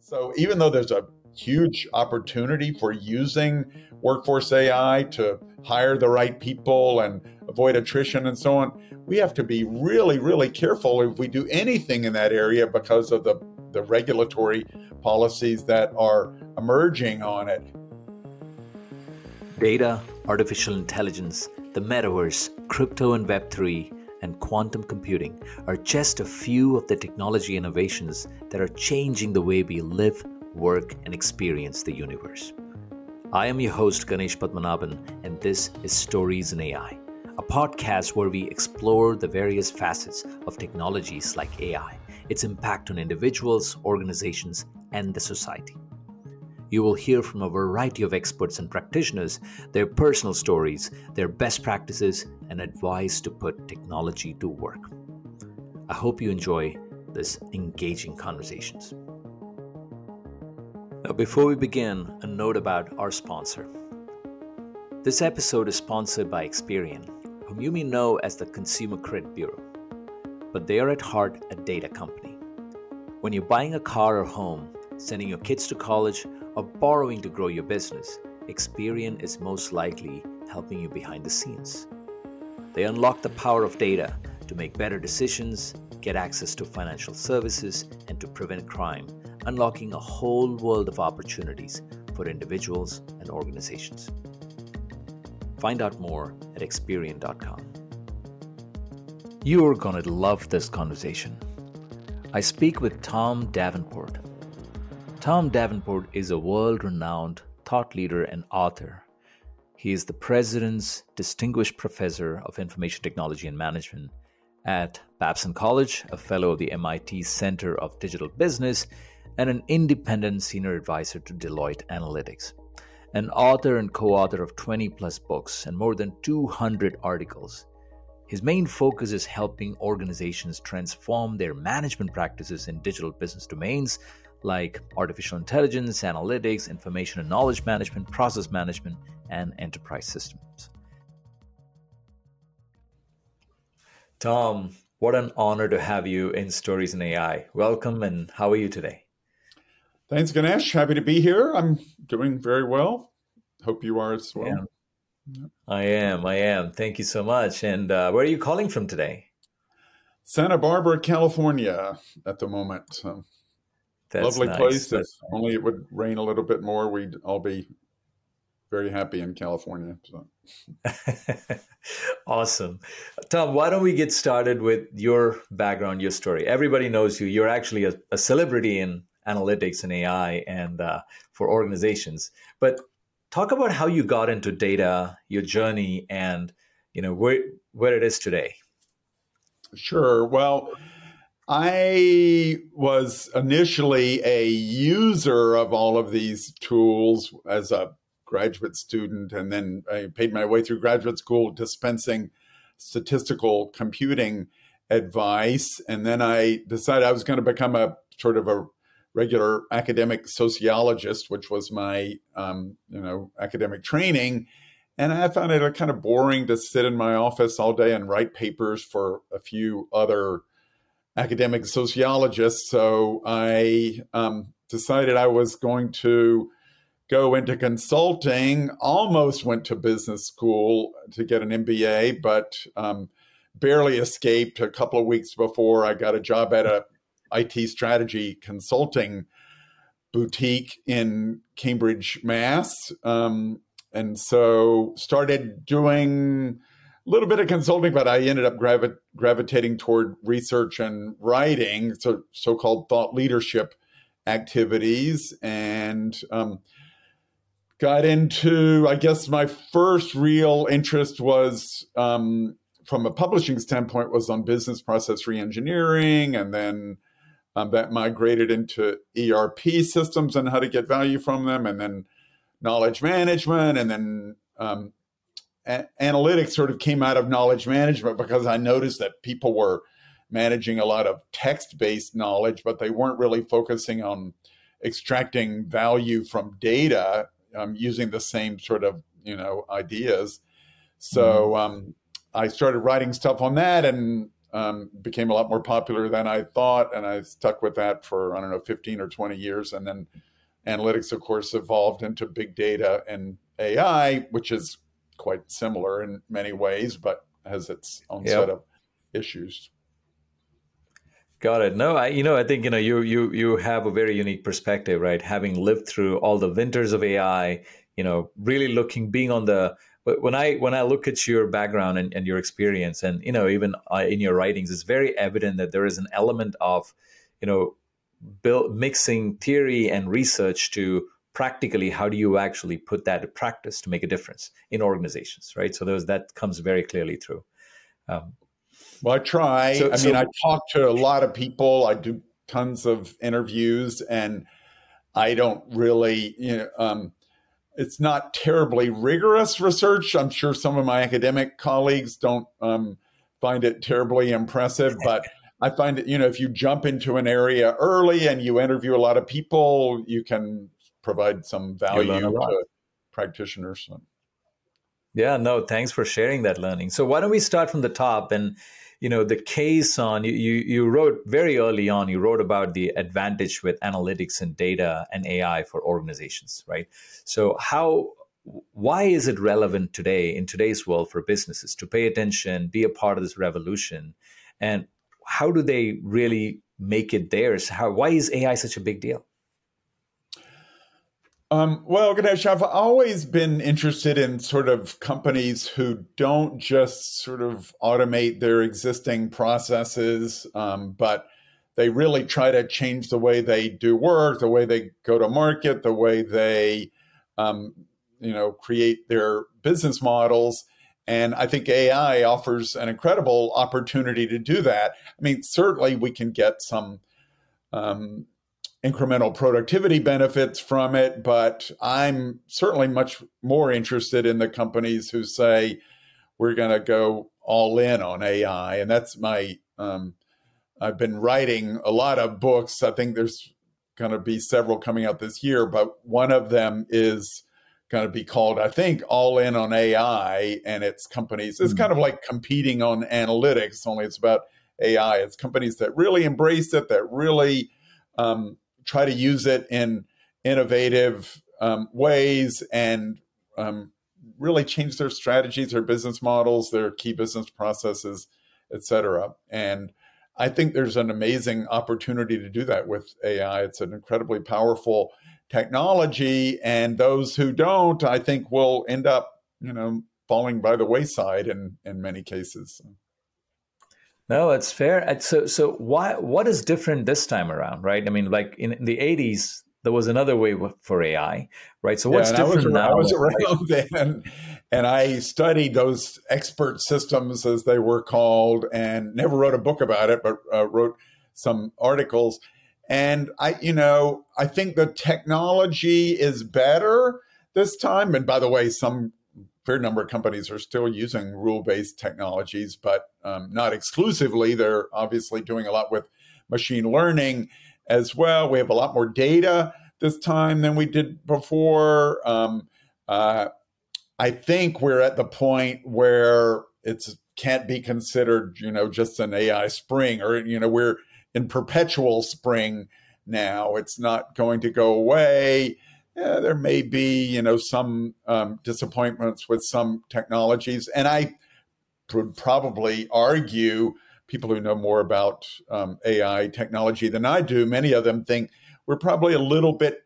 So even though there's a huge opportunity for using workforce AI to hire the right people and avoid attrition and so on, we have to be really, really careful if we do anything in that area because of the, the regulatory policies that are emerging on it. Data, artificial intelligence, the metaverse, crypto and Web3, and quantum computing are just a few of the technology innovations that are changing the way we live, work, and experience the universe. I am your host, Ganesh Padmanabhan, and this is Stories in AI, a podcast where we explore the various facets of technologies like AI, its impact on individuals, organizations, and the society. You will hear from a variety of experts and practitioners, their personal stories, their best practices, and advice to put technology to work. I hope you enjoy this engaging conversations. Now, before we begin, a note about our sponsor. This episode is sponsored by Experian, whom you may know as the Consumer Credit Bureau, but they are at heart a data company. When you're buying a car or home, sending your kids to college, or borrowing to grow your business, Experian is most likely helping you behind the scenes. They unlock the power of data to make better decisions, get access to financial services, and to prevent crime, unlocking a whole world of opportunities for individuals and organizations. Find out more at Experian.com. You're going to love this conversation. I speak with Tom Davenport Tom Davenport is a world renowned thought leader and author. He is the President's Distinguished Professor of Information Technology and Management at Babson College, a Fellow of the MIT Center of Digital Business, and an independent senior advisor to Deloitte Analytics. An author and co author of 20 plus books and more than 200 articles. His main focus is helping organizations transform their management practices in digital business domains like artificial intelligence, analytics, information and knowledge management, process management, and enterprise systems. Tom, what an honor to have you in Stories in AI. Welcome, and how are you today? Thanks, Ganesh. Happy to be here. I'm doing very well. Hope you are as well. Yeah. I am. I am. Thank you so much. And uh, where are you calling from today? Santa Barbara, California, at the moment. So that's Lovely nice. place. That's if only it would rain a little bit more, we'd all be very happy in California. So. awesome. Tom, why don't we get started with your background, your story? Everybody knows you. You're actually a, a celebrity in analytics and AI and uh, for organizations. But talk about how you got into data, your journey, and you know where where it is today. Sure. Well, I was initially a user of all of these tools as a graduate student, and then I paid my way through graduate school dispensing statistical computing advice. And then I decided I was going to become a sort of a regular academic sociologist, which was my um, you know academic training. And I found it kind of boring to sit in my office all day and write papers for a few other academic sociologists. So I um, decided I was going to go into consulting, almost went to business school to get an MBA, but um, barely escaped a couple of weeks before I got a job at a IT strategy consulting boutique in Cambridge, Mass. Um, and so started doing a little bit of consulting, but I ended up gravi- gravitating toward research and writing, so so-called thought leadership activities, and um, got into. I guess my first real interest was, um, from a publishing standpoint, was on business process reengineering, and then um, that migrated into ERP systems and how to get value from them, and then knowledge management, and then um, a- analytics sort of came out of knowledge management because I noticed that people were managing a lot of text based knowledge, but they weren't really focusing on extracting value from data um, using the same sort of you know ideas. So mm-hmm. um, I started writing stuff on that, and um, became a lot more popular than I thought, and I stuck with that for I don't know 15 or 20 years, and then analytics, of course, evolved into big data and AI, which is quite similar in many ways, but has its own yep. set of issues. Got it. No, I you know I think you know you you you have a very unique perspective, right? Having lived through all the winters of AI, you know, really looking being on the when I when I look at your background and, and your experience, and you know, even uh, in your writings, it's very evident that there is an element of, you know, build, mixing theory and research to practically how do you actually put that to practice to make a difference in organizations, right? So those that comes very clearly through. Um, well, I try. So, I so, mean, I talk to a lot of people. I do tons of interviews, and I don't really, you know. Um, it's not terribly rigorous research. I'm sure some of my academic colleagues don't um, find it terribly impressive, but I find that you know if you jump into an area early and you interview a lot of people, you can provide some value to practitioners. Yeah, no, thanks for sharing that learning. So why don't we start from the top and you know the case on you, you wrote very early on you wrote about the advantage with analytics and data and ai for organizations right? So how why is it relevant today in today's world for businesses to pay attention be a part of this revolution? And how do they really make it theirs? How why is ai such a big deal um, well, Ganesh, I've always been interested in sort of companies who don't just sort of automate their existing processes, um, but they really try to change the way they do work, the way they go to market, the way they, um, you know, create their business models. And I think AI offers an incredible opportunity to do that. I mean, certainly we can get some um, incremental productivity benefits from it, but I'm certainly much more interested in the companies who say we're going to go all in on AI, and that's my. Um, I've been writing a lot of books. I think there's going to be several coming out this year, but one of them is going to be called, I think, All In on AI, and it's companies. It's mm-hmm. kind of like competing on analytics, only it's about AI. It's companies that really embrace it, that really um, try to use it in innovative um, ways and um, really change their strategies, their business models, their key business processes, et cetera. And I think there's an amazing opportunity to do that with AI. It's an incredibly powerful technology, and those who don't, I think, will end up, you know, falling by the wayside in in many cases. No, it's fair. So, so why? What is different this time around, right? I mean, like in, the '80s, there was another way for AI, right? So, what's yeah, different I was, now? I was around then, and I studied those expert systems, as they were called, and never wrote a book about it, but uh, wrote some articles. And I, you know, I think the technology is better this time. And by the way, some fair number of companies are still using rule based technologies, but um, not exclusively. They're obviously doing a lot with machine learning as well. We have a lot more data this time than we did before. Um, uh, I think we're at the point where it's can't be considered, you know, just an AI spring, or you know, we're in perpetual spring now. It's not going to go away yeah, there may be, you know, some um, disappointments with some technologies. And I would probably argue people who know more about um, AI technology than I do, many of them think we're probably a little bit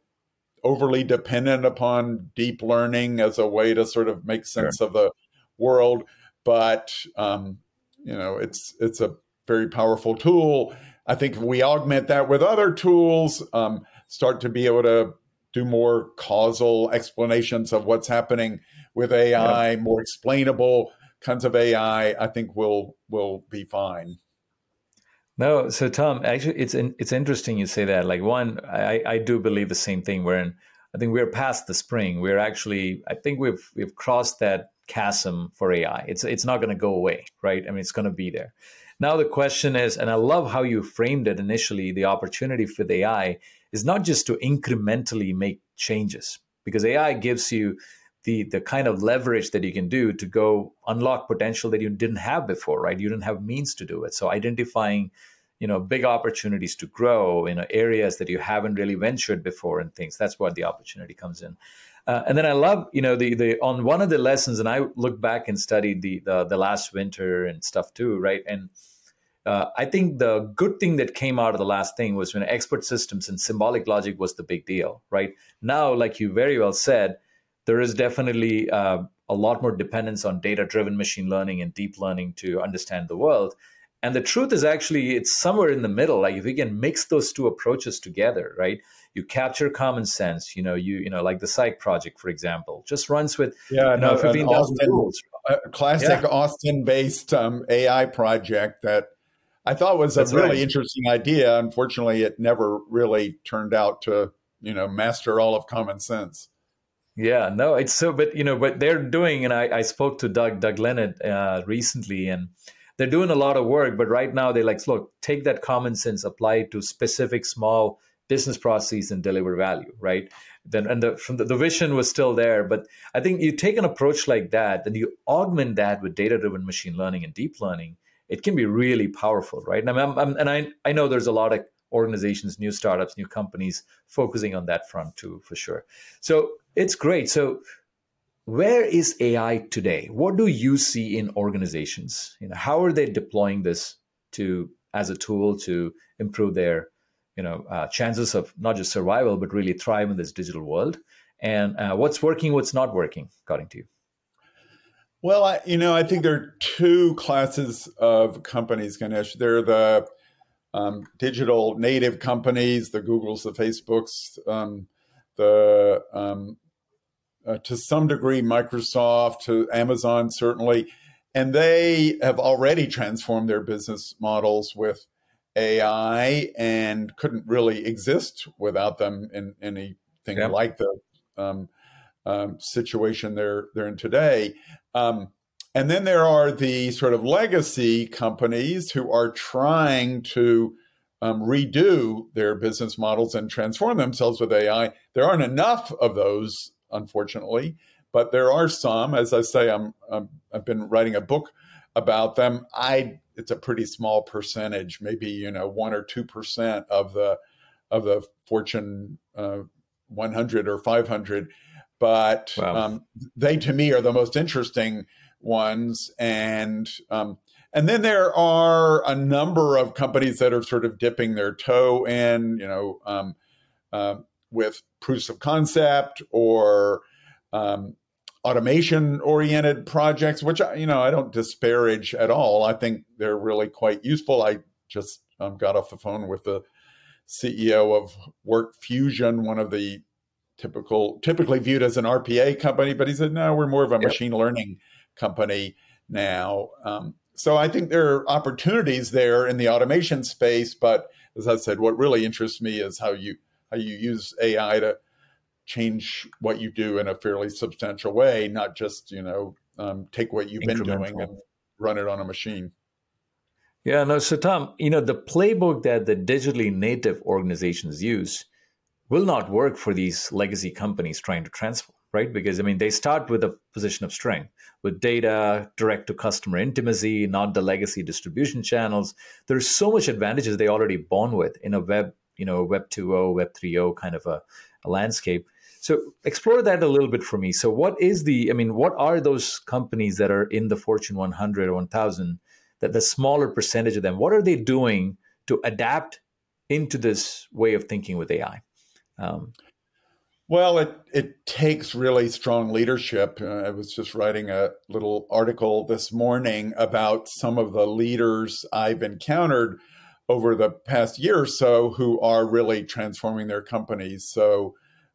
overly dependent upon deep learning as a way to sort of make sense sure. of the world. But um, you know, it's it's a very powerful tool. I think if we augment that with other tools, um, start to be able to do more causal explanations of what's happening with AI, yeah. more explainable kinds of AI, I think will will be fine. No, so Tom, actually, it's it's interesting you say that. Like one, I, I do believe the same thing. We're in, I think we're past the spring. We're actually, I think we've we've crossed that chasm for AI. It's it's not going to go away, right? I mean, it's going to be there. Now the question is, and I love how you framed it initially. The opportunity for the AI is not just to incrementally make changes because AI gives you the the kind of leverage that you can do to go unlock potential that you didn't have before, right? You didn't have means to do it. So identifying you know big opportunities to grow in areas that you haven't really ventured before and things that's where the opportunity comes in uh, and then I love, you know, the the on one of the lessons, and I look back and studied the the, the last winter and stuff too, right? And uh, I think the good thing that came out of the last thing was when expert systems and symbolic logic was the big deal, right? Now, like you very well said, there is definitely uh, a lot more dependence on data driven machine learning and deep learning to understand the world. And the truth is actually it's somewhere in the middle. Like if we can mix those two approaches together, right? You capture common sense. You know, you you know, like the Cyc project, for example, just runs with yeah, you know, fifteen thousand rules. A classic yeah. Austin-based um, AI project that I thought was That's a really right. interesting idea. Unfortunately, it never really turned out to you know master all of common sense. Yeah, no, it's so, but you know, but they're doing, and I, I spoke to Doug Doug Lenat uh, recently, and they're doing a lot of work, but right now they're like, look, take that common sense, apply it to specific small business processes and deliver value, right? Then and the from the, the vision was still there, but I think you take an approach like that, then you augment that with data-driven machine learning and deep learning, it can be really powerful, right? And, I'm, I'm, and I I know there's a lot of organizations, new startups, new companies focusing on that front too, for sure. So it's great. So where is AI today? What do you see in organizations? You know, how are they deploying this to as a tool to improve their, you know, uh, chances of not just survival but really thrive in this digital world? And uh, what's working, what's not working, according to you? Well, I, you know, I think there are two classes of companies, Ganesh. There are the um, digital native companies, the Googles, the Facebooks, um, the um, uh, to some degree Microsoft, to Amazon, certainly. And they have already transformed their business models with AI and couldn't really exist without them in anything yeah. like the um, situation they're they're in today. Um, and then there are the sort of legacy companies who are trying to um, redo their business models and transform themselves with AI. There aren't enough of those unfortunately. But there are some, as I say, I'm, I'm I've been writing a book about them. I it's a pretty small percentage, maybe you know one or two percent of the of the Fortune uh, 100 or 500. But wow. um, they to me are the most interesting ones, and um, and then there are a number of companies that are sort of dipping their toe in, you know, um, uh, with proofs of concept or um, automation oriented projects, which you know I don't disparage at all. I think they're really quite useful. I just um, got off the phone with the CEO of WorkFusion, one of the typical typically viewed as an RPA company, but he said no, we're more of a yep. machine learning company now. Um, so I think there are opportunities there in the automation space, but as I said, what really interests me is how you how you use AI to change what you do in a fairly substantial way, not just you know um, take what you've been doing and run it on a machine. Yeah, no. So Tom, you know the playbook that the digitally native organizations use will not work for these legacy companies trying to transform, right? Because I mean they start with a position of strength with data, direct to customer intimacy, not the legacy distribution channels. There's so much advantages they already born with in a web you know web 2.0 web 3.0 kind of a, a landscape so explore that a little bit for me so what is the i mean what are those companies that are in the fortune 100 or 1000 that the smaller percentage of them what are they doing to adapt into this way of thinking with ai um, well, it it takes really strong leadership. Uh, I was just writing a little article this morning about some of the leaders I've encountered over the past year or so who are really transforming their companies. So,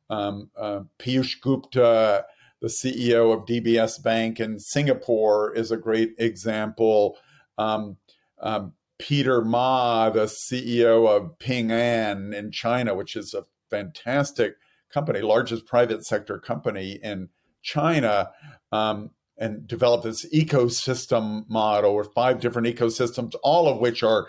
um, uh, Piyush Gupta, the CEO of DBS Bank in Singapore, is a great example. Um, um, Peter Ma, the CEO of Ping An in China, which is a fantastic company, largest private sector company in China, um, and developed this ecosystem model with five different ecosystems, all of which are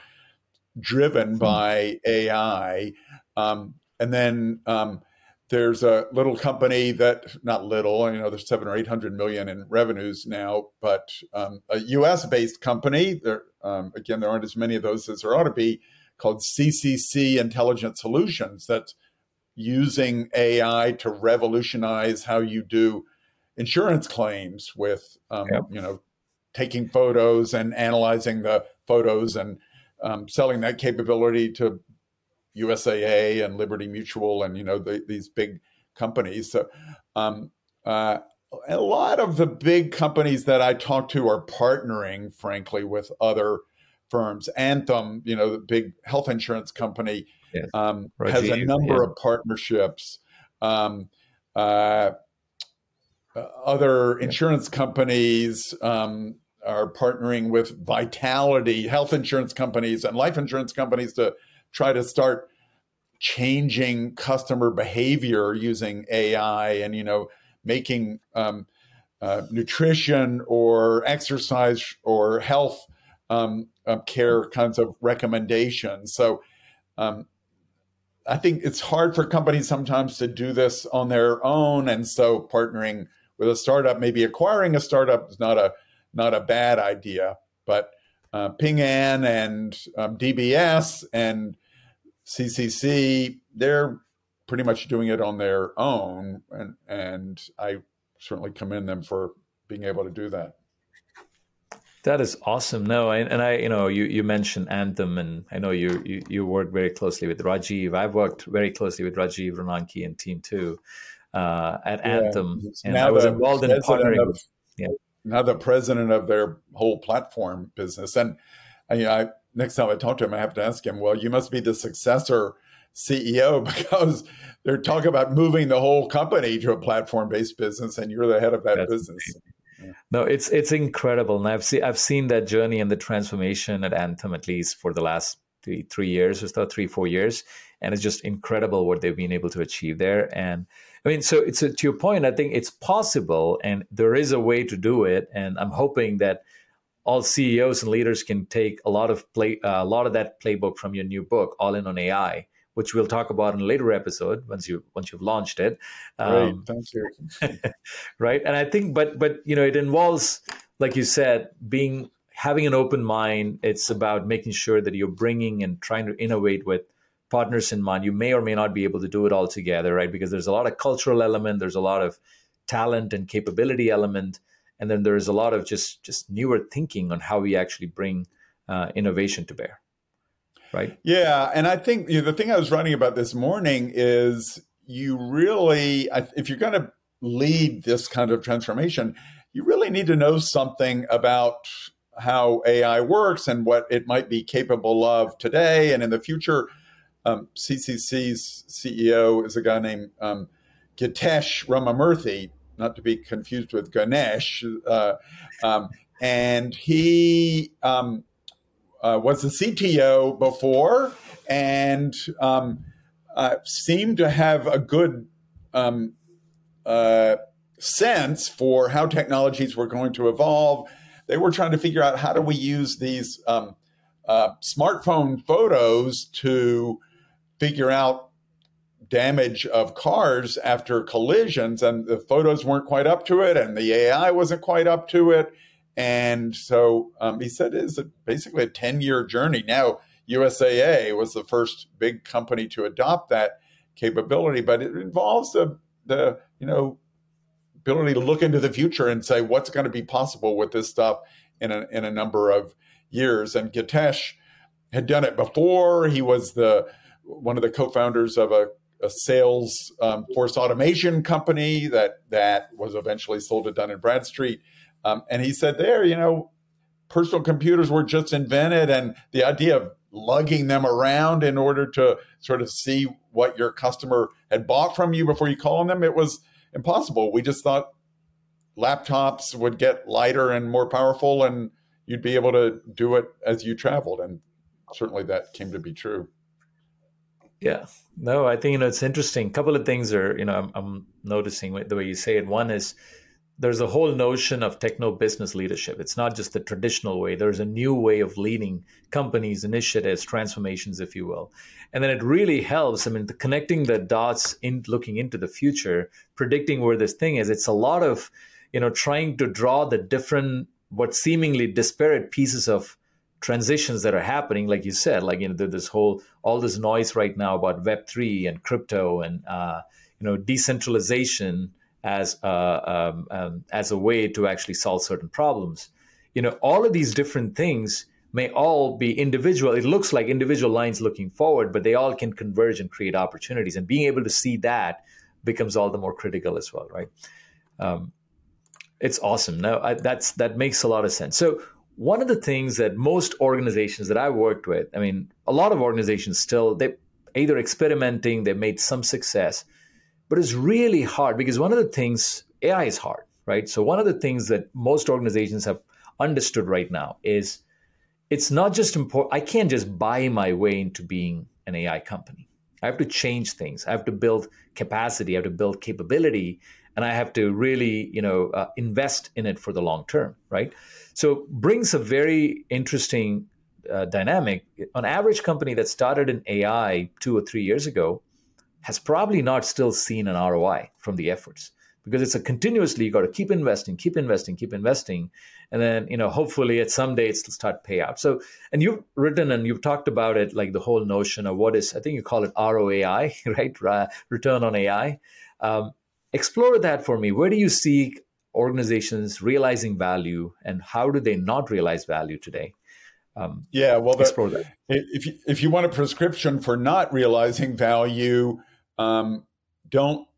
driven hmm. by AI. Um, and then um, there's a little company that not little, you know, there's seven or eight hundred million in revenues now, but um, a U.S. based company. There um, again, there aren't as many of those as there ought to be. Called CCC Intelligent Solutions. That's using AI to revolutionize how you do insurance claims with, um, yep. you know, taking photos and analyzing the photos and um, selling that capability to USAA and Liberty Mutual and you know the, these big companies. So um, uh, a lot of the big companies that I talk to are partnering, frankly, with other firms. Anthem, you know, the big health insurance company, yes. um, has a number yeah. of partnerships. Um, uh, other insurance companies um, are partnering with Vitality, health insurance companies, and life insurance companies to try to start changing customer behavior using AI and you know making um, uh, nutrition or exercise or health um, uh, care kinds of recommendations. So um, I think it's hard for companies sometimes to do this on their own, and so partnering with a startup, maybe acquiring a startup is not a not a bad idea. But uh, Ping An and um, DBS and CCC, they're pretty much doing it on their own, and and I certainly commend them for being able to do that. That is awesome. No, and, and I, you know, you, you mentioned Anthem, and I know you, you you work very closely with Rajiv. I've worked very closely with Rajiv Ronanki and team too uh, at yeah. Anthem, and now I was involved in partnering. Of, yeah. Now the president of their whole platform business, and you know, I next time I talk to him, I have to ask him, well, you must be the successor CEO because they're talking about moving the whole company to a platform based business and you're the head of that That's business. No, it's it's incredible. And I've seen I've seen that journey and the transformation at Anthem at least for the last three three years or so, three, four years. And it's just incredible what they've been able to achieve there. And I mean, so it's a, to your point, I think it's possible and there is a way to do it. And I'm hoping that all CEOs and leaders can take a lot of play uh, a lot of that playbook from your new book, All In on AI, which we'll talk about in a later episode once you once you've launched it. Um, right, thank you. right, and I think, but but you know, it involves, like you said, being having an open mind. It's about making sure that you're bringing and trying to innovate with partners in mind. You may or may not be able to do it all together, right? Because there's a lot of cultural element, there's a lot of talent and capability element and then there's a lot of just just newer thinking on how we actually bring uh, innovation to bear right yeah and i think you know, the thing i was writing about this morning is you really if you're going to lead this kind of transformation you really need to know something about how ai works and what it might be capable of today and in the future um, ccc's ceo is a guy named um, Githesh Ramamurthy, not to be confused with Ganesh. Uh, um, and he um, uh, was the CTO before and um, uh, seemed to have a good um, uh, sense for how technologies were going to evolve. They were trying to figure out how do we use these um, uh, smartphone photos to figure out damage of cars after collisions, and the photos weren't quite up to it, and the AI wasn't quite up to it. And so um, he said it's basically a 10 year journey. Now, USAA was the first big company to adopt that capability, but it involves the, the you know, ability to look into the future and say what's going to be possible with this stuff in a, in a number of years. And Githesh had done it before. He was the one of the co-founders of a a sales um, force automation company that that was eventually sold to Dun and Bradstreet. Um, and he said there, you know, personal computers were just invented, and the idea of lugging them around in order to sort of see what your customer had bought from you before you call on them, it was impossible. We just thought laptops would get lighter and more powerful, and you'd be able to do it as you traveled. And certainly that came to be true. Yeah, no, I think you know it's interesting. A couple of things are you know I'm, I'm noticing the way you say it. One is there's a whole notion of techno business leadership. It's not just the traditional way. There's a new way of leading companies, initiatives, transformations, if you will. And then it really helps. I mean, the, connecting the dots in looking into the future, predicting where this thing is. It's a lot of, you know, trying to draw the different, what seemingly disparate pieces of transitions that are happening. Like you said, like you know, this whole all this noise right now about Web three and crypto and uh, you know decentralization as a, um, um, as a way to actually solve certain problems. You know, all of these different things may all be individual. It looks like individual lines looking forward, but they all can converge and create opportunities. And being able to see that becomes all the more critical as well, right? Um, it's awesome. No, I, that's that makes a lot of sense. So one of the things that most organizations that I worked with, I mean, a lot of organizations still they either experimenting, they made some success, but it's really hard because one of the things AI is hard, right? So one of the things that most organizations have understood right now is it's not just important. I can't just buy my way into being an AI company. I have to change things. I have to build capacity. I have to build capability, and I have to really, you know, uh, invest in it for the long term, right? So brings a very interesting uh, dynamic. An average company that started in AI two or three years ago has probably not still seen an ROI from the efforts because it's a continuously you got to keep investing, keep investing, keep investing, and then you know hopefully at some day it'll start pay out. So and you've written and you've talked about it like the whole notion of what is I think you call it ROAI, right? Return on AI. Um, explore that for me. Where do you see organizations realizing value, and how do they not realize value today? Um, yeah, well, the, if you, if you want a prescription for not realizing value, um, don't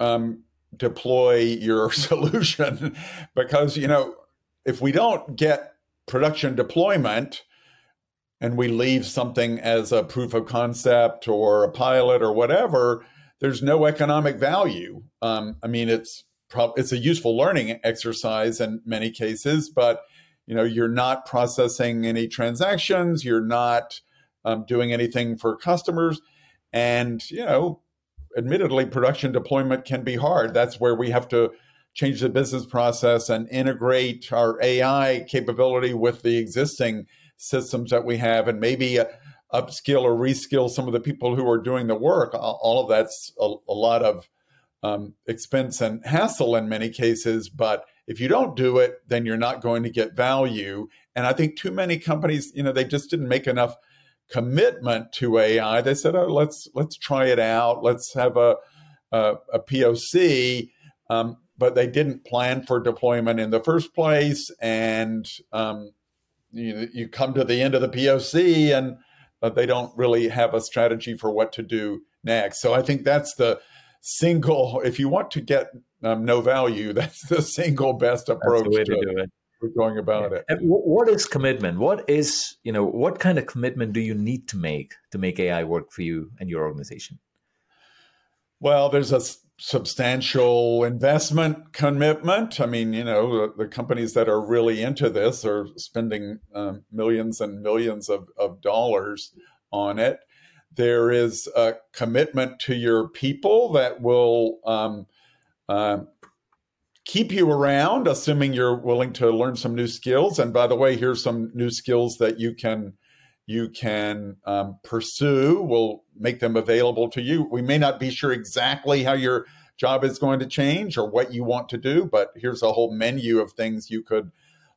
um, deploy your solution because you know if we don't get production deployment and we leave something as a proof of concept or a pilot or whatever, there's no economic value. Um, I mean, it's pro- it's a useful learning exercise in many cases, but you know you're not processing any transactions, you're not um, doing anything for customers, and you know admittedly, production deployment can be hard. That's where we have to change the business process and integrate our AI capability with the existing systems that we have, and maybe uh, upskill or reskill some of the people who are doing the work. All of that's a, a lot of um, expense and hassle in many cases. But if you don't do it, then you're not going to get value. And I think too many companies, you know, they just didn't make enough commitment to AI. They said, "Oh, let's let's try it out. Let's have a a, a POC." Um, but they didn't plan for deployment in the first place, and um, you you come to the end of the POC, and uh, they don't really have a strategy for what to do next. So I think that's the single. If you want to get um, no value, that's the single best approach to, to do it we're going about it. And what is commitment? What is, you know, what kind of commitment do you need to make to make AI work for you and your organization? Well, there's a substantial investment commitment. I mean, you know, the, the companies that are really into this are spending um, millions and millions of, of dollars on it. There is a commitment to your people that will um, uh, keep you around, assuming you're willing to learn some new skills. And by the way, here's some new skills that you can you can um, pursue. We'll make them available to you. We may not be sure exactly how your job is going to change or what you want to do, but here's a whole menu of things you could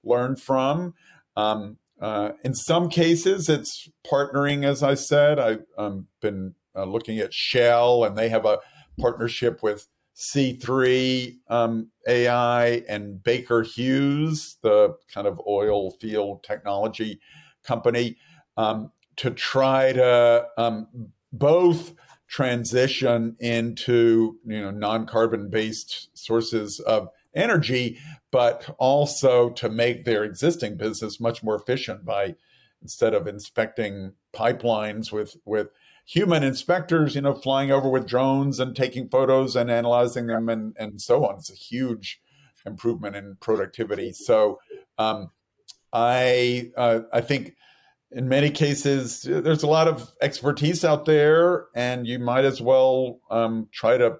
learn from. Um, uh, in some cases, it's partnering, as I said. I've um, been uh, looking at Shell, and they have a partnership with C3 um, AI and Baker Hughes, the kind of oil field technology company, um, to try to um, both transition into you know non-carbon based sources of energy, but also to make their existing business much more efficient by instead of inspecting pipelines with with human inspectors, you know, flying over with drones and taking photos and analyzing them and, and so on. It's a huge improvement in productivity. So um, I uh, I think in many cases there's a lot of expertise out there, and you might as well um, try to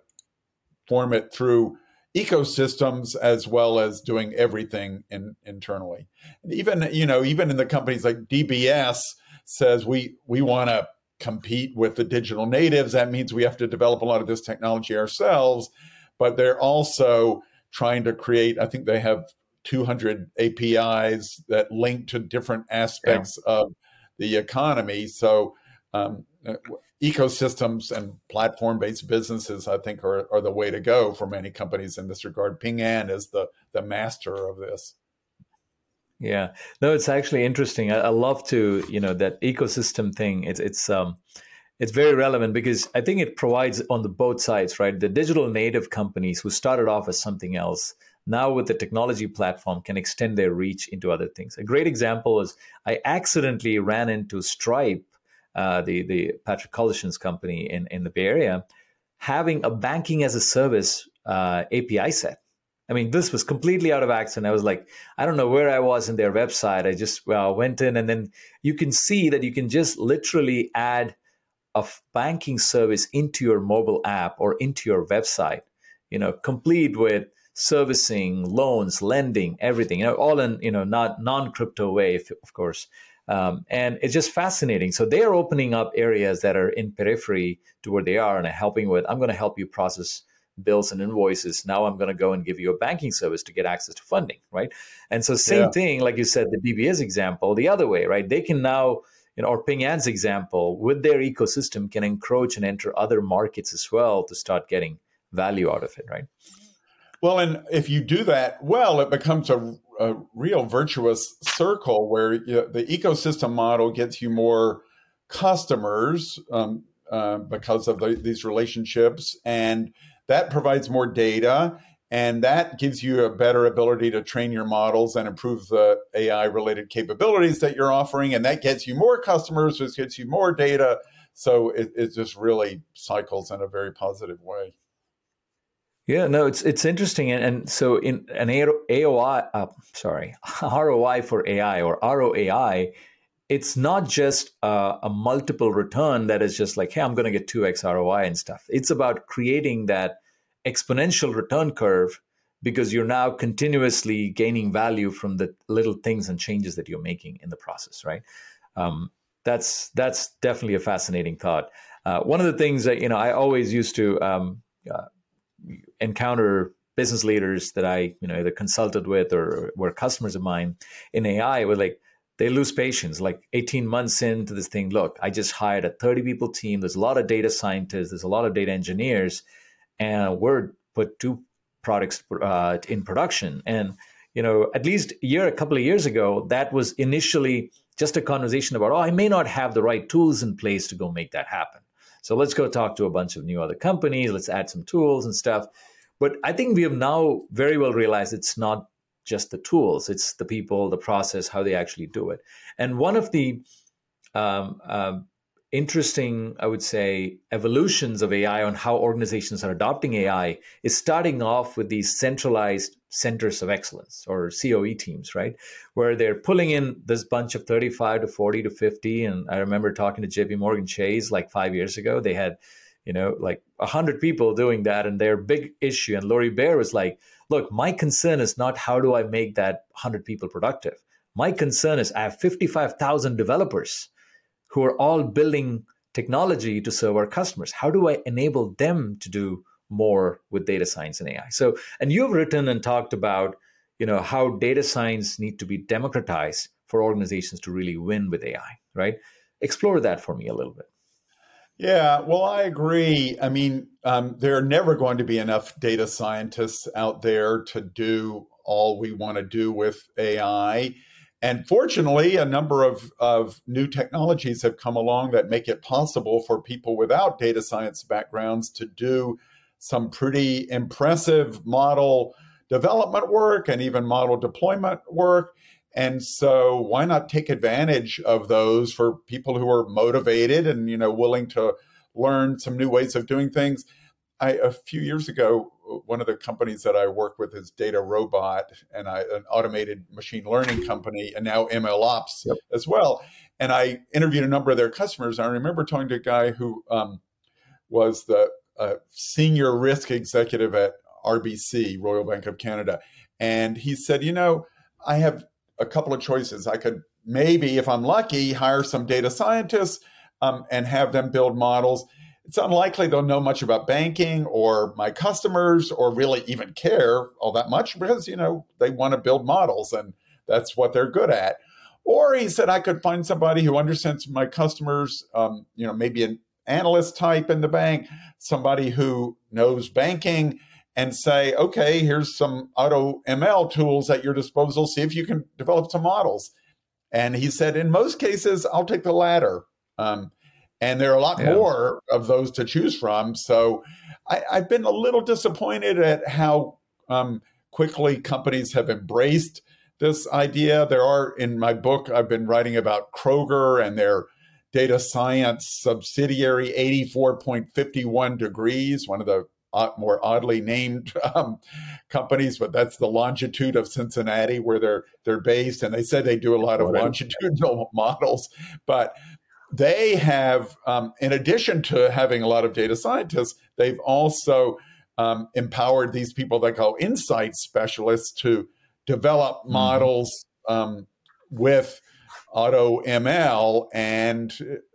form it through ecosystems as well as doing everything in, internally. even you know, even in the companies like DBS says we we want to compete with the digital natives. That means we have to develop a lot of this technology ourselves. But they're also trying to create. I think they have 200 APIs that link to different aspects yeah. of the economy. So um, ecosystems and platform-based businesses, I think, are, are the way to go for many companies in this regard. Ping An is the the master of this. Yeah, no, it's actually interesting. I, I, love to, you know, that ecosystem thing. It's it's um, it's very relevant because I think it provides on the both sides, right? The digital native companies who started off as something else now with the technology platform can extend their reach into other things. A great example is I accidentally ran into Stripe uh, the the Patrick Collison's company in in the Bay Area, having a banking as a service uh, API set. I mean, this was completely out of accident. I was like, I don't know where I was in their website. I just well, went in, and then you can see that you can just literally add a banking service into your mobile app or into your website. You know, complete with servicing, loans, lending, everything. You know, all in you know not non crypto way, of course. Um, and it's just fascinating. So they are opening up areas that are in periphery to where they are and helping with, I'm going to help you process bills and invoices. Now I'm going to go and give you a banking service to get access to funding, right? And so same yeah. thing, like you said, the DBS example, the other way, right? They can now, you know, or Ping An's example, with their ecosystem, can encroach and enter other markets as well to start getting value out of it, right? Well, and if you do that well, it becomes a a real virtuous circle where you, the ecosystem model gets you more customers um, uh, because of the, these relationships, and that provides more data, and that gives you a better ability to train your models and improve the AI related capabilities that you're offering, and that gets you more customers, which gets you more data. So it, it just really cycles in a very positive way. Yeah, no, it's it's interesting, and, and so in an AOI, uh, sorry, ROI for AI or ROAI, it's not just uh, a multiple return that is just like, hey, I'm going to get two x ROI and stuff. It's about creating that exponential return curve because you're now continuously gaining value from the little things and changes that you're making in the process, right? Um, that's that's definitely a fascinating thought. Uh, one of the things that you know I always used to um, uh, encounter business leaders that I, you know, either consulted with or were customers of mine in AI were like, they lose patience. Like 18 months into this thing, look, I just hired a 30 people team. There's a lot of data scientists, there's a lot of data engineers, and we're put two products uh, in production. And you know, at least a year, a couple of years ago, that was initially just a conversation about, oh, I may not have the right tools in place to go make that happen. So let's go talk to a bunch of new other companies. Let's add some tools and stuff. But I think we have now very well realized it's not just the tools, it's the people, the process, how they actually do it. And one of the um, uh, interesting, I would say, evolutions of AI on how organizations are adopting AI is starting off with these centralized centers of excellence or COE teams, right? Where they're pulling in this bunch of 35 to 40 to 50. And I remember talking to JP Morgan Chase like five years ago. They had, you know, like 100 people doing that. And their big issue, and Lori Beer was like, look, my concern is not how do I make that 100 people productive. My concern is I have 55,000 developers who are all building technology to serve our customers. How do I enable them to do more with data science and AI? So, and you've written and talked about, you know, how data science need to be democratized for organizations to really win with AI, right? Explore that for me a little bit. Yeah, well, I agree. I mean, um, there are never going to be enough data scientists out there to do all we want to do with AI. And fortunately, a number of, of new technologies have come along that make it possible for people without data science backgrounds to do some pretty impressive model development work and even model deployment work. And so why not take advantage of those for people who are motivated and you know willing to learn some new ways of doing things? I, a few years ago, one of the companies that I work with is DataRobot, and I an automated machine learning company, and now ML Ops yep. as well. And I interviewed a number of their customers. I remember talking to a guy who um, was the uh, senior risk executive at RBC, Royal Bank of Canada. And he said, you know, I have a couple of choices. I could maybe, if I'm lucky, hire some data scientists um, and have them build models. It's unlikely they'll know much about banking or my customers or really even care all that much because, you know, they want to build models and that's what they're good at. Or he said I could find somebody who understands my customers, um, you know, maybe an analyst type in the bank, somebody who knows banking, and say, okay, here's some auto ML tools at your disposal. See if you can develop some models. And he said, in most cases, I'll take the latter. Um, and there are a lot yeah. more of those to choose from. So I, have been a little disappointed at how um, quickly companies have embraced this idea. There are, in my book, I've been writing about Kroger and their data science subsidiary 84.51 degrees, one of the more oddly named um, companies, but that's the longitude of Cincinnati where they're they're based, and they said they do a lot of longitudinal models, but they have, um, in addition to having a lot of data scientists, they've also um, empowered these people they call insight specialists to develop mm-hmm. models um, with auto ML, and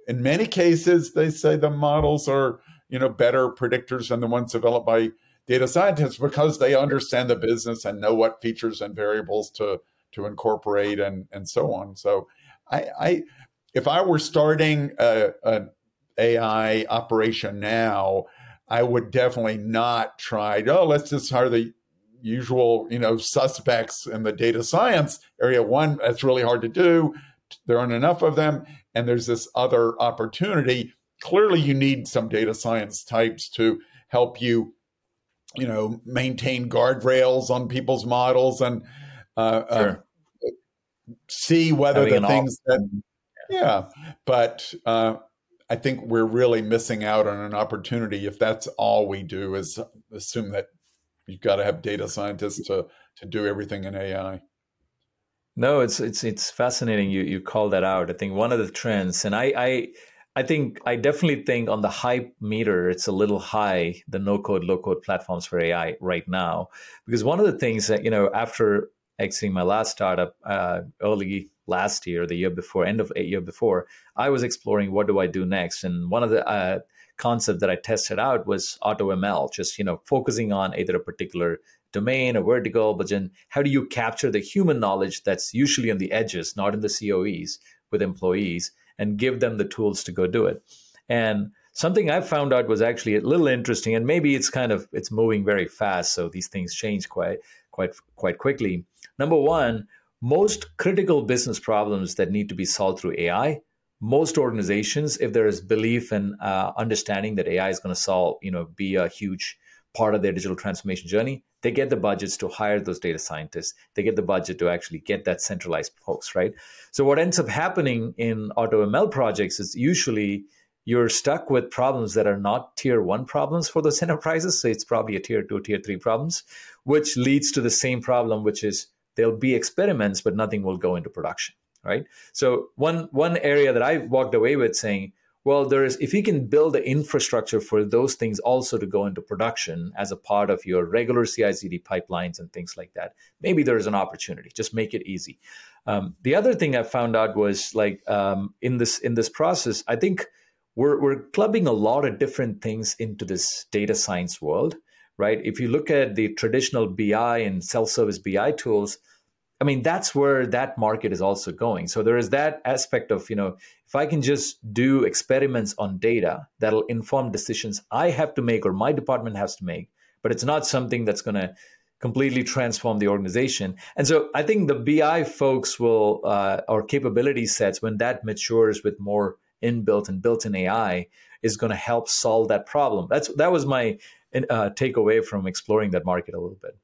in many cases, they say the models are you know better predictors than the ones developed by data scientists because they understand the business and know what features and variables to to incorporate and and so on. So I, I if I were starting a, an AI operation now, I would definitely not try. Oh, let's just hire the usual you know suspects in the data science area. One, that's really hard to do. There aren't enough of them, and there's this other opportunity clearly you need some data science types to help you you know maintain guardrails on people's models and uh, uh sure. uh, see whether Having the things that yeah. But uh, i think we're really missing out on an opportunity if that's all we do is assume that you've got to have data scientists to to do everything in ai no it's it's it's fascinating you you call that out. I think one of the trends and i i I think I definitely think on the hype meter, it's a little high, the no code, low code platforms for AI right now. Because one of the things that, you know, after exiting my last startup uh, early last year, the year before, end of a year before, I was exploring what do I do next. And one of the uh, that I tested out was auto ML, just, you know, focusing on either a particular domain or vertical, but then how do you capture the human knowledge that's usually on the edges, not in the COEs with employees? And give them the tools to go do it. And something I found out was actually a little interesting, and maybe it's kind of it's moving very fast, so these things change quite quite quite quickly. Number one, most critical business problems that need to be solved through AI, most organizations, if there is belief and uh, understanding that AI is going to solve, you know, be a huge part of their digital transformation journey, they get the budgets to hire those data scientists. They get the budget to actually get that centralized folks, right? So what ends up happening in auto ML projects is usually you're stuck with problems that are not tier one problems for those enterprises. So it's probably a tier two, tier three problems, which leads to the same problem, which is there'll be experiments, but nothing will go into production, right? So one one area that I walked away with saying, well, there is if you can build the infrastructure for those things also to go into production as a part of your regular CI/CD pipelines and things like that, maybe there is an opportunity. Just make it easy. Um, the other thing I found out was like um, in this in this process, I think we're we're clubbing a lot of different things into this data science world, right? If you look at the traditional BI and self-service BI tools, I mean, that's where that market is also going. So there is that aspect of, you know, if I can just do experiments on data that'll inform decisions I have to make or my department has to make, but it's not something that's going to completely transform the organization. And so I think the BI folks will, uh, or capability sets, when that matures with more inbuilt and built-in AI, is going to help solve that problem. That's that was my uh, takeaway from exploring that market a little bit.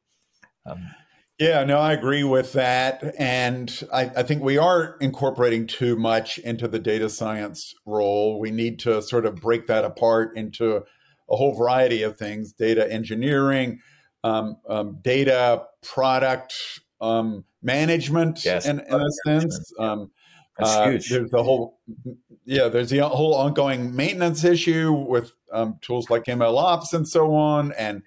Um, yeah, no, I agree with that. And I, I, think we are incorporating too much into the data science role. We need to sort of break that apart into a whole variety of things data engineering, um, um, data product um, management, yes, in, in a sense. Um, That's uh, huge. There's the whole, yeah, there's the whole ongoing maintenance issue with um, tools like ML Ops and so on. And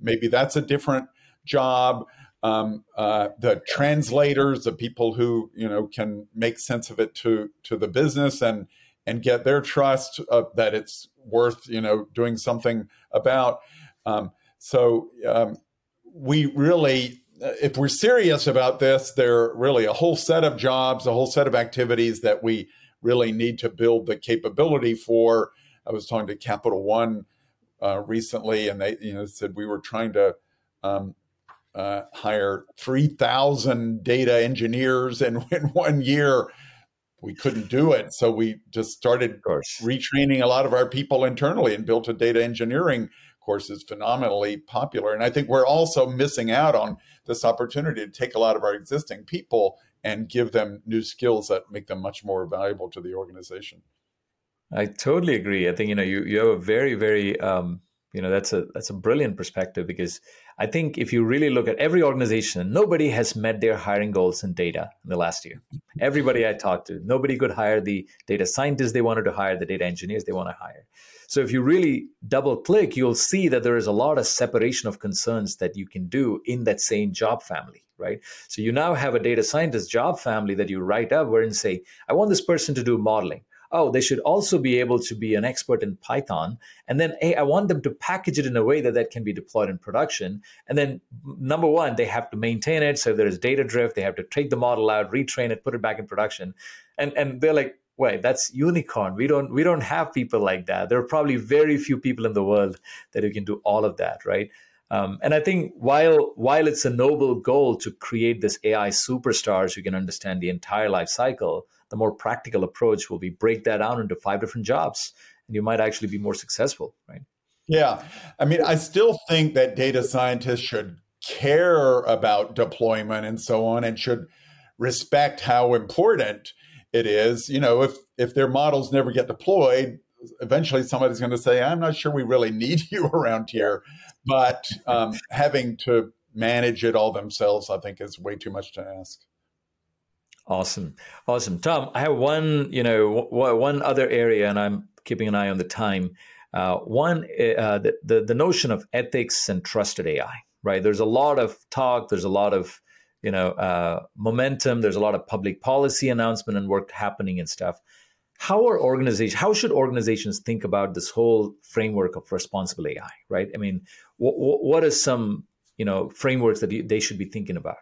maybe that's a different job. Um, uh, the translators, the people who you know can make sense of it to to the business and and get their trust uh, that it's worth you know doing something about. Um, so um, we really, uh, if we're serious about this, there are really a whole set of jobs, a whole set of activities that we really need to build the capability for. I was talking to Capital One uh, recently, and they you know said we were trying to um, uh, hire three thousand data engineers and in one year. We couldn't do it, so we just started retraining a lot of our people internally and built a data engineering course is phenomenally popular. And I think we're also missing out on this opportunity to take a lot of our existing people and give them new skills that make them much more valuable to the organization. I totally agree. I think you know you you have a very very um, you know that's a that's a brilliant perspective because I think if you really look at every organization, nobody has met their hiring goals in data in the last year. Everybody I talked to, nobody could hire the data scientists they wanted to hire, the data engineers they want to hire. So if you really double click, you'll see that there is a lot of separation of concerns that you can do in that same job family, right? So you now have a data scientist job family that you write up where and say, I want this person to do modeling. Oh, they should also be able to be an expert in Python. And then, hey, I want them to package it in a way that that can be deployed in production. And then, number one, they have to maintain it. So if there's data drift, they have to take the model out, retrain it, put it back in production. And, and they're like, wait that's unicorn we don't we don't have people like that there are probably very few people in the world that can do all of that right um, and i think while while it's a noble goal to create this ai superstars who can understand the entire life cycle the more practical approach will be break that down into five different jobs and you might actually be more successful right yeah i mean i still think that data scientists should care about deployment and so on and should respect how important it is. You know, if if their models never get deployed, eventually somebody's going to say, "I'm not sure we really need you around here." But um, having to manage it all themselves, I think, is way too much to ask. Awesome, awesome, Tom. I have one, you know, w- one other area, and I'm keeping an eye on the time. Uh, one, uh, the, the the notion of ethics and trusted AI. Right. There's a lot of talk. There's a lot of you know uh, momentum. There's a lot of public policy announcement and work happening and stuff. How are organizations? How should organizations think about this whole framework of responsible AI? Right. I mean, w- w- what are some you know frameworks that you, they should be thinking about?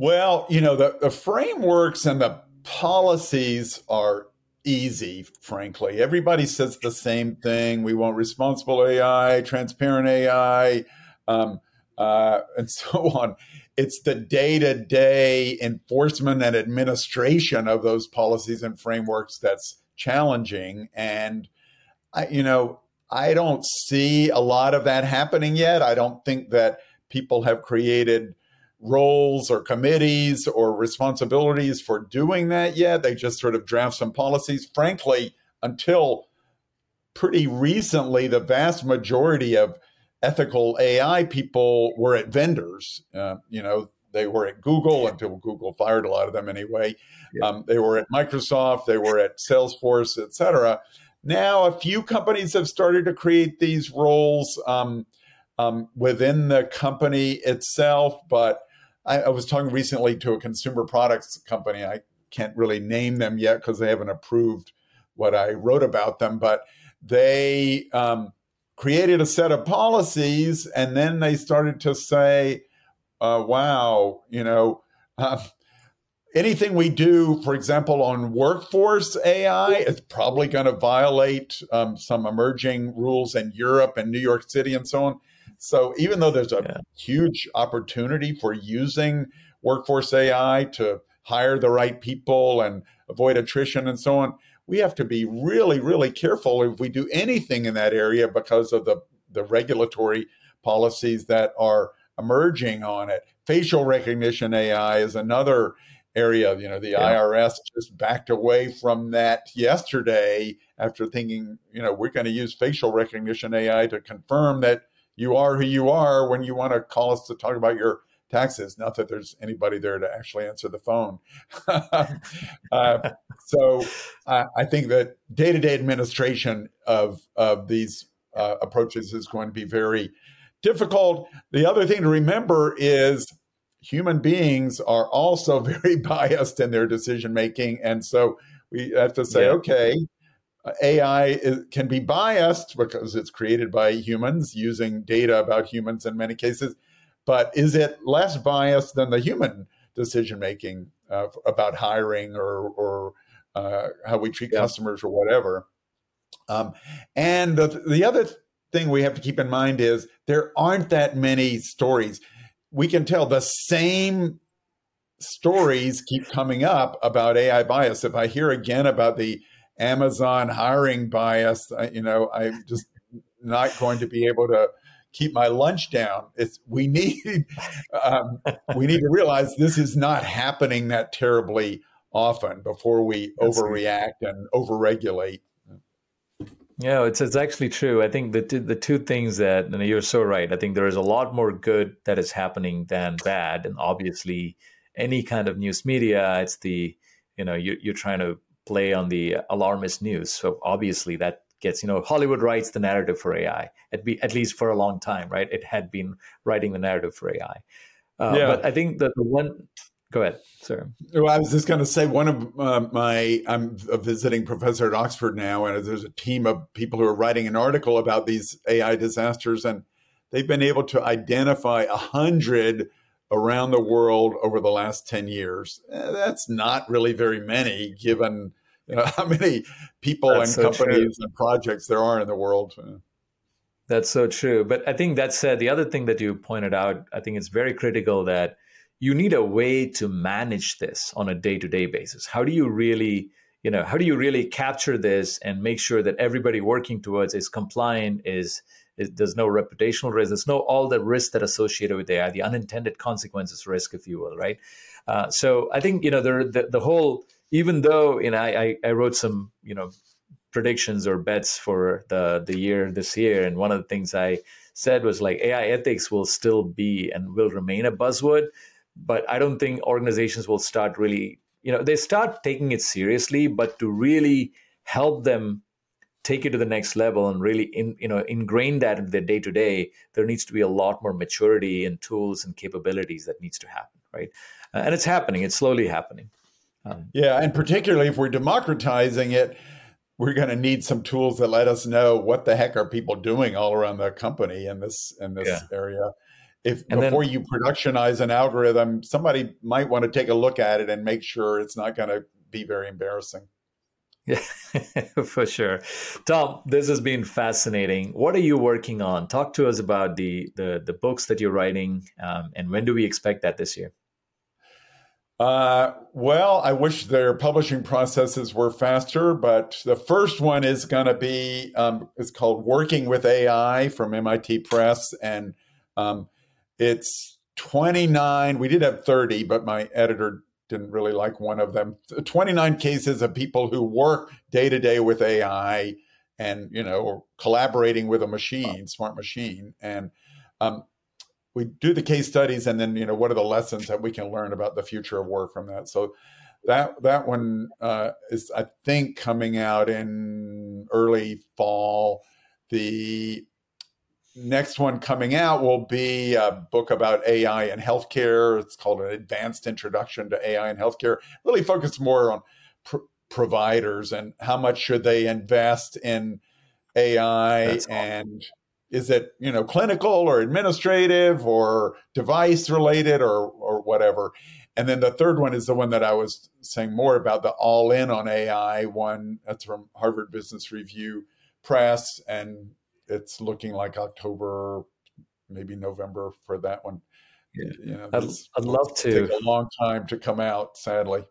Well, you know the, the frameworks and the policies are easy, frankly. Everybody says the same thing. We want responsible AI, transparent AI, um, uh, and so on it's the day-to-day enforcement and administration of those policies and frameworks that's challenging and I, you know i don't see a lot of that happening yet i don't think that people have created roles or committees or responsibilities for doing that yet they just sort of draft some policies frankly until pretty recently the vast majority of ethical AI people were at vendors. Uh, you know, they were at Google until Google fired a lot of them anyway. Yeah. Um, they were at Microsoft, they were at Salesforce, et cetera. Now, a few companies have started to create these roles um, um, within the company itself. But I, I, was talking recently to a consumer products company. I can't really name them yet because they haven't approved what I wrote about them. But they um, created a set of policies, and then they started to say, uh, wow, you know, uh, anything we do, for example, on workforce AI is probably going to violate um, some emerging rules in Europe and New York City and so on. So even though there's a yeah. huge opportunity for using workforce AI to hire the right people and avoid attrition and so on, we have to be really, really careful if we do anything in that area because of the, the regulatory policies that are emerging on it. Facial recognition AI is another area. You know, the yeah. IRS just backed away from that yesterday after thinking, you know, we're going to use facial recognition AI to confirm that you are who you are when you want to call us to talk about your taxes. Not that there's anybody there to actually answer the phone. uh, so uh, I think that day to day administration of of these uh, approaches is going to be very difficult. The other thing to remember is human beings are also very biased in their decision making. And so we have to say, yeah. okay, AI is, can be biased because it's created by humans using data about humans in many cases, but is it less biased than the human decision making uh, about hiring or, or uh, how we treat yeah. customers or whatever? Um, and the, the other thing we have to keep in mind is there aren't that many stories. We can tell the same stories keep coming up about AI bias. If I hear again about the Amazon hiring bias, you know, I'm just not going to be able to keep my lunch down. It's we need um, we need to realize this is not happening that terribly often before we That's overreact and overregulate. Yeah, it's it's actually true. I think the the two things that and you're so right. I think there is a lot more good that is happening than bad, and obviously, any kind of news media, it's the you know you, you're trying to play on the alarmist news. So obviously, that gets you know Hollywood writes the narrative for AI at be at least for a long time, right? It had been writing the narrative for AI. Uh, yeah. But I think that the one Go ahead, sir. Well, I was just going to say one of uh, my I'm a visiting professor at Oxford now, and there's a team of people who are writing an article about these AI disasters, and they've been able to identify a hundred around the world over the last ten years. Eh, that's not really very many, given you know, how many people that's and so companies true. and projects there are in the world. That's so true. But I think that said, the other thing that you pointed out, I think it's very critical that you need a way to manage this on a day-to-day basis how do you really you know how do you really capture this and make sure that everybody working towards is compliant is, is there's no reputational risk there's no all the risks that associated with ai the unintended consequences risk if you will right uh, so i think you know the, the, the whole even though you know I, I wrote some you know predictions or bets for the the year this year and one of the things i said was like ai ethics will still be and will remain a buzzword but I don't think organizations will start really, you know, they start taking it seriously, but to really help them take it to the next level and really in, you know ingrain that into their day to day there needs to be a lot more maturity and tools and capabilities that needs to happen right? Uh, and it's happening. It's slowly happening um, yeah and particularly if we're democratizing it we're going to need some tools that let us know what the heck are people doing all around the company in this in this yeah. area if and before then, you productionize an algorithm, somebody might want to take a look at it and make sure it's not going to be very embarrassing. Yeah, for sure. Tom, this has been fascinating. What are you working on? Talk to us about the the, the books that you're writing, um, and when do we expect that this year? Uh, well, I wish their publishing processes were faster, but the first one is going to be um, it's called "Working with AI" from MIT Press, and um, it's 29. We did have 30, but my editor didn't really like one of them. 29 cases of people who work day to day with AI and, you know, collaborating with a machine, smart machine. And um, we do the case studies and then, you know, what are the lessons that we can learn about the future of work from that? So that that one uh, is, I think, coming out in early fall. The next one coming out will be a book about AI and healthcare. It's called An Advanced Introduction to AI and Healthcare. Really focused more on pr- providers and how much should they invest in AI and. Is it you know clinical or administrative or device related or or whatever. And then the third one is the one that I was saying more about the all in on AI one. That's from Harvard Business Review Press and it's looking like October, maybe November for that one. Yeah. You know, I'd, I'd love to. Take a long time to come out, sadly.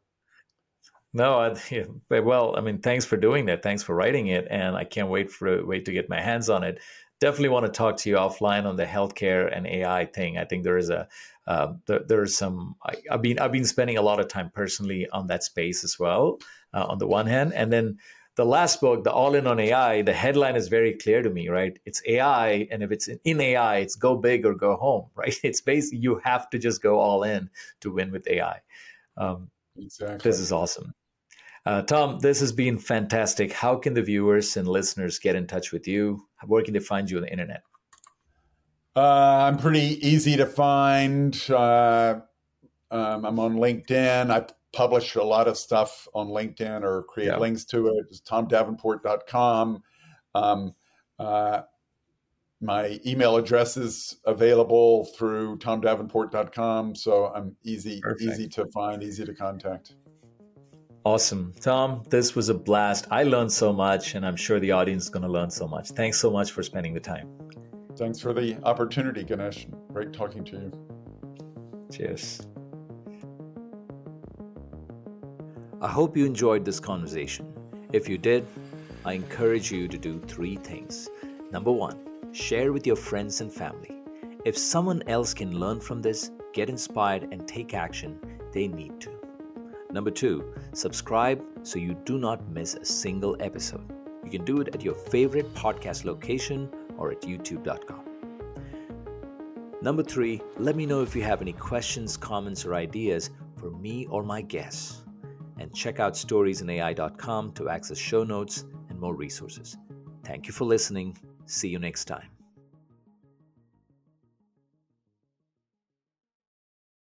No, I, yeah, well, I mean, thanks for doing that. Thanks for writing it, and I can't wait for wait to get my hands on it. Definitely want to talk to you offline on the healthcare and AI thing. I think there is a uh, there, there's some. I, have been I've been spending a lot of time personally on that space as well. Uh, on the one hand, and then the last book, the All In on AI, the headline is very clear to me, right? It's AI, and if it's in AI, it's go big or go home, right? It's basically you have to just go all in to win with AI. Um, exactly. This is awesome. Uh, Tom, this has been fantastic. How can the viewers and listeners get in touch with you? Where can they find you on the internet? Uh, I'm pretty easy to find. Uh, um, I'm on LinkedIn. I publish a lot of stuff on LinkedIn or create yeah. links to it. It's tomdavenport.com. Um, uh, my email address is available through tomdavenport.com. So I'm easy, Perfect. easy to find, easy to contact. Awesome. Tom, this was a blast. I learned so much, and I'm sure the audience is going to learn so much. Thanks so much for spending the time. Thanks for the opportunity, Ganesh. Great talking to you. Cheers. I hope you enjoyed this conversation. If you did, I encourage you to do three things. Number one, share with your friends and family. If someone else can learn from this, get inspired, and take action, they need to. Number two, subscribe so you do not miss a single episode. You can do it at your favorite podcast location or at youtube.com. Number three, let me know if you have any questions, comments, or ideas for me or my guests. And check out storiesinai.com to access show notes and more resources. Thank you for listening. See you next time.